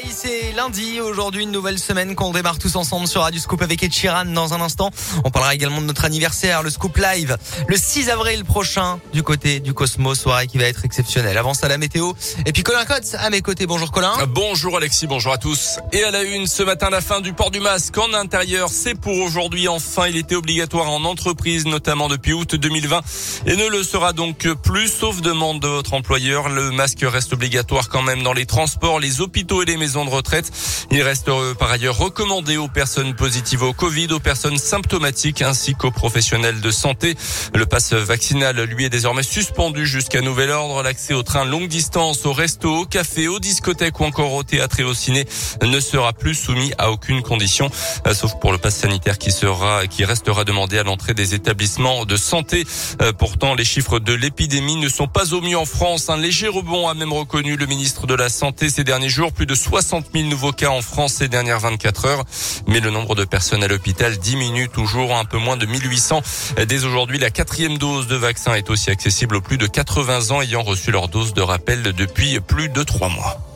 réveil, c'est lundi. Aujourd'hui, une nouvelle semaine qu'on démarre tous ensemble sur Radio Scoop avec Ed Sheeran dans un instant. On parlera également de notre anniversaire, le Scoop Live, le 6 avril prochain, du côté du Cosmos, soirée qui va être exceptionnelle. Avant ça, la météo. Et puis Colin Cotte à mes côtés. Bonjour Colin. Bonjour Alexis, bonjour à tous. Et à la une, ce matin, la fin du port du masque en intérieur. C'est pour aujourd'hui. Enfin, il était obligatoire en entreprise, notamment depuis août 2020. Et ne le sera donc plus, sauf demande de votre employeur. Le masque reste obligatoire quand même dans les transports, les hôpitaux et les maisons de retraite. Il reste euh, par ailleurs recommandé aux personnes positives au Covid, aux personnes symptomatiques ainsi qu'aux professionnels de santé. Le passe vaccinal, lui, est désormais suspendu jusqu'à nouvel ordre. L'accès aux trains longue distance, au resto, au café, aux discothèques ou encore au théâtre et au ciné ne sera plus soumis à aucune condition, euh, sauf pour le passe sanitaire qui sera, qui restera demandé à l'entrée des établissements de santé. Euh, pourtant, les chiffres de l'épidémie ne sont pas au mieux en France. Un léger rebond a même reconnu le ministre de la Santé ces derniers jours. Plus de 60 000 nouveaux cas en France ces dernières 24 heures. Mais le nombre de personnes à l'hôpital diminue toujours un peu moins de 1800. Dès aujourd'hui, la quatrième dose de vaccin est aussi accessible aux plus de 80 ans ayant reçu leur dose de rappel depuis plus de trois mois.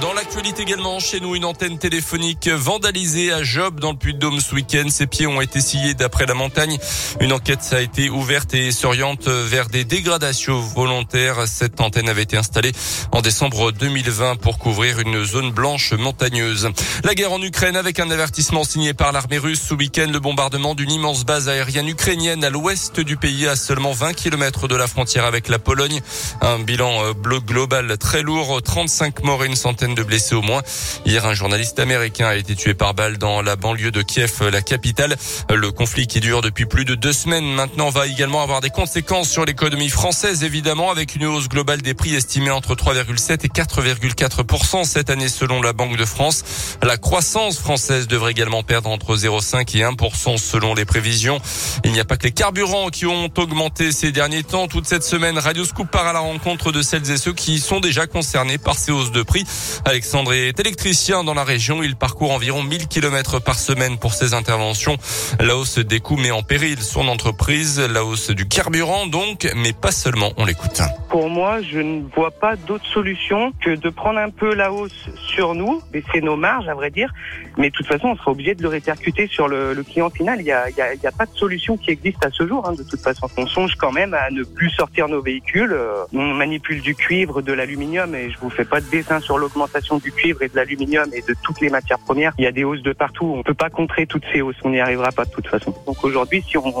Dans l'actualité également, chez nous, une antenne téléphonique vandalisée à Job dans le Puy-de-Dôme ce week-end. Ses pieds ont été sciés d'après la montagne. Une enquête a été ouverte et s'oriente vers des dégradations volontaires. Cette antenne avait été installée en décembre 2020 pour couvrir une zone blanche montagneuse. La guerre en Ukraine avec un avertissement signé par l'armée russe ce week-end. Le bombardement d'une immense base aérienne ukrainienne à l'ouest du pays à seulement 20 km de la frontière avec la Pologne. Un bilan euh, global très lourd. 35 morts et une centaine de blessés au moins. Hier, un journaliste américain a été tué par balle dans la banlieue de Kiev, la capitale. Le conflit qui dure depuis plus de deux semaines maintenant va également avoir des conséquences sur l'économie française, évidemment, avec une hausse globale des prix estimée entre 3,7 et 4,4% cette année selon la Banque de France. La croissance française devrait également perdre entre 0,5 et 1% selon les prévisions. Il n'y a pas que les carburants qui ont augmenté ces derniers temps. Toute cette semaine, Radio Scoop part à la rencontre de celles et ceux qui sont déjà concernés par ces hausses de prix. Alexandre est électricien dans la région. Il parcourt environ 1000 km par semaine pour ses interventions. La hausse des coûts met en péril son entreprise. La hausse du carburant donc, mais pas seulement. On l'écoute. Pour moi, je ne vois pas d'autre solution que de prendre un peu la hausse sur nous, baisser nos marges, à vrai dire. Mais de toute façon, on sera obligé de le répercuter sur le, client final. Il n'y a, pas de solution qui existe à ce jour. Hein, de toute façon, on songe quand même à ne plus sortir nos véhicules. Euh, on manipule du cuivre, de l'aluminium, et je vous fais pas de dessin sur l'augmentation du cuivre et de l'aluminium et de toutes les matières premières. Il y a des hausses de partout. On peut pas contrer toutes ces hausses. On n'y arrivera pas de toute façon. Donc aujourd'hui, si on,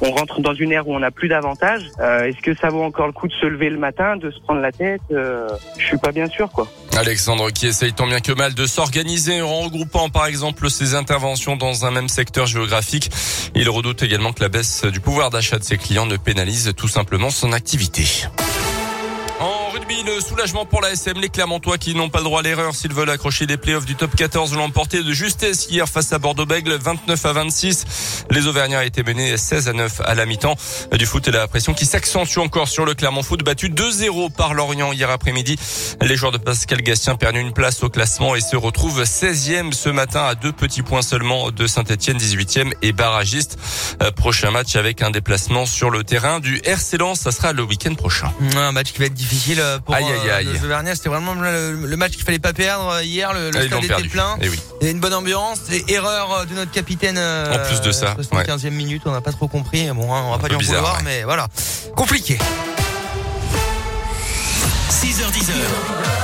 on rentre dans une ère où on n'a plus d'avantages, euh, est-ce que ça vaut encore le coup de se lever le matin, de se prendre la tête euh, Je suis pas bien sûr, quoi. Alexandre qui essaye tant bien que mal de s'organiser en regroupant par exemple ses interventions dans un même secteur géographique. Il redoute également que la baisse du pouvoir d'achat de ses clients ne pénalise tout simplement son activité le soulagement pour la SM. Les Clermontois qui n'ont pas le droit à l'erreur s'ils veulent accrocher les playoffs du top 14 l'ont emporté de justesse hier face à Bordeaux-Bègle, 29 à 26. Les Auvergnats été menés 16 à 9 à la mi-temps. Du foot et la pression qui s'accentue encore sur le Clermont Foot, battu 2-0 par Lorient hier après-midi. Les joueurs de Pascal Gastien perdent une place au classement et se retrouvent 16e ce matin à deux petits points seulement de Saint-Etienne, 18e et barragiste. Euh, prochain match avec un déplacement sur le terrain du RC Lens, ça sera le week-end prochain. Un match qui va être difficile pour aïe, aïe, aïe. les C'était vraiment le, match qu'il fallait pas perdre euh, hier. Le, le ah, stade était plein. Et eh oui. Il y a une bonne ambiance. Et erreur de notre capitaine. En plus de ça. 75e ouais. minute, on n'a pas trop compris. Bon, hein, on va pas lui en vouloir, ouais. mais voilà. Compliqué. 6h10.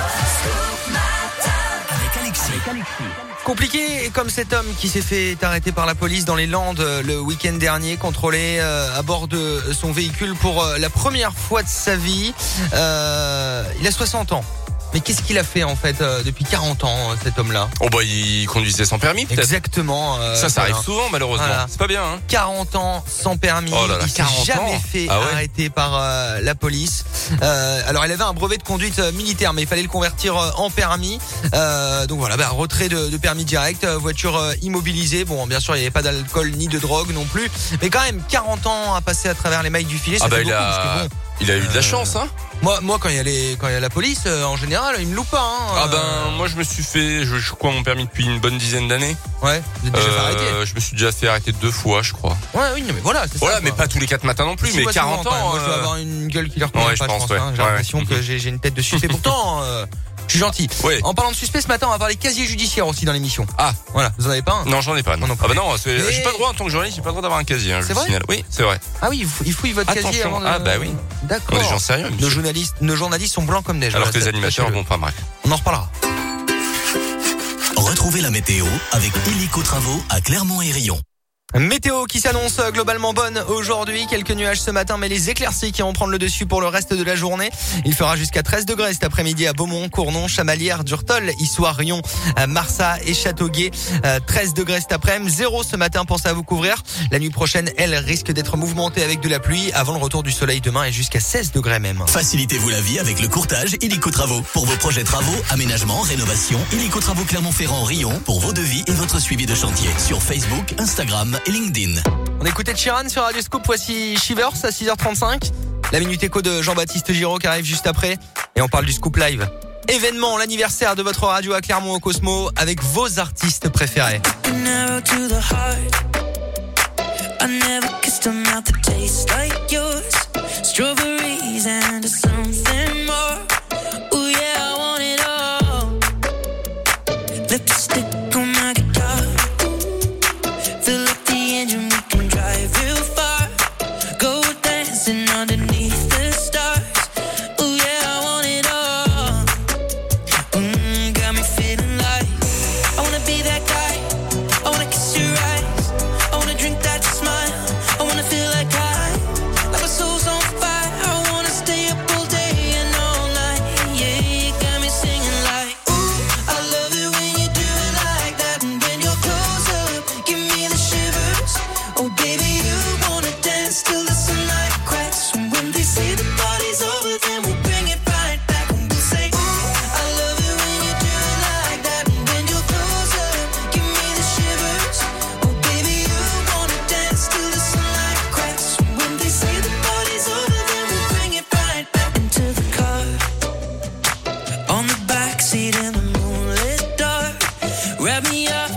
Compliqué comme cet homme qui s'est fait arrêter par la police dans les Landes euh, le week-end dernier, contrôlé euh, à bord de son véhicule pour euh, la première fois de sa vie. Il a 60 ans. Mais qu'est-ce qu'il a fait en fait euh, depuis 40 ans euh, cet homme-là? Oh bah il conduisait sans permis peut-être. Exactement. Euh, ça ça arrive souvent malheureusement. Voilà. C'est pas bien. Hein 40 ans sans permis. Oh là là, il s'est jamais fait ah ouais arrêter par euh, la police. alors il avait un brevet de conduite militaire mais il fallait le convertir en permis. donc voilà, bah, retrait de, de, permis direct, voiture immobilisée. Bon bien sûr il n'y avait pas d'alcool ni de drogue non plus. Mais quand même 40 ans à passer à travers les mailles du filet. Ah bah il a... Bon, il a eu de la chance, hein Moi, moi quand il y a les, quand il y a la police, euh, en général, il me loupe pas. Hein, ah ben, moi je me suis fait, je, je crois mon permis depuis une bonne dizaine d'années. Ouais. Vous êtes déjà fait arrêter euh, Je me suis déjà fait arrêter deux fois, je crois. Ouais, oui, mais voilà. Voilà, ça, mais pas tous les quatre matins non plus, mais 40 ans. Moi, je dois avoir une gueule qui leur convient ouais, pas, je pense. hein. J'ai l'impression que j'ai une tête de suspect. Pourtant. Je suis gentil. Oui. En parlant de suspect, ce matin, on va avoir les casiers judiciaires aussi dans l'émission. Ah, voilà. Vous en avez pas un Non, j'en ai pas. Non. Ah bah non, j'ai pas le droit en tant que journaliste, j'ai pas le droit d'avoir un casier. Hein, c'est vrai Oui, c'est vrai. Ah oui, il fouille votre casier avant de... Ah bah oui. D'accord. Des gens sérieux. Nos journalistes, nos journalistes sont blancs comme neige. Alors que les animateurs vont pas bref. On en reparlera. Retrouvez la météo avec Illico Travaux à Clermont et Rion. Météo qui s'annonce globalement bonne aujourd'hui. Quelques nuages ce matin, mais les éclaircies qui vont prendre le dessus pour le reste de la journée. Il fera jusqu'à 13 degrés cet après-midi à Beaumont, Cournon, Chamalières, Durtol, Issoire, Rion, Marsa et Châteauguay. 13 euh, degrés cet après-midi, 0 ce matin, pensez à vous couvrir. La nuit prochaine, elle risque d'être mouvementée avec de la pluie avant le retour du soleil demain et jusqu'à 16 degrés même. Facilitez-vous la vie avec le courtage Illico Travaux. Pour vos projets travaux, aménagement, rénovation, Illico Travaux Clermont-Ferrand, Rion pour vos devis et votre suivi de chantier sur Facebook, Instagram LinkedIn. On écoutait Chiran sur Radio Scoop, voici Shivers à 6h35. La minute écho de Jean-Baptiste Giraud qui arrive juste après. Et on parle du Scoop Live. Événement, l'anniversaire de votre radio à Clermont au Cosmo avec vos artistes préférés. Wrap me up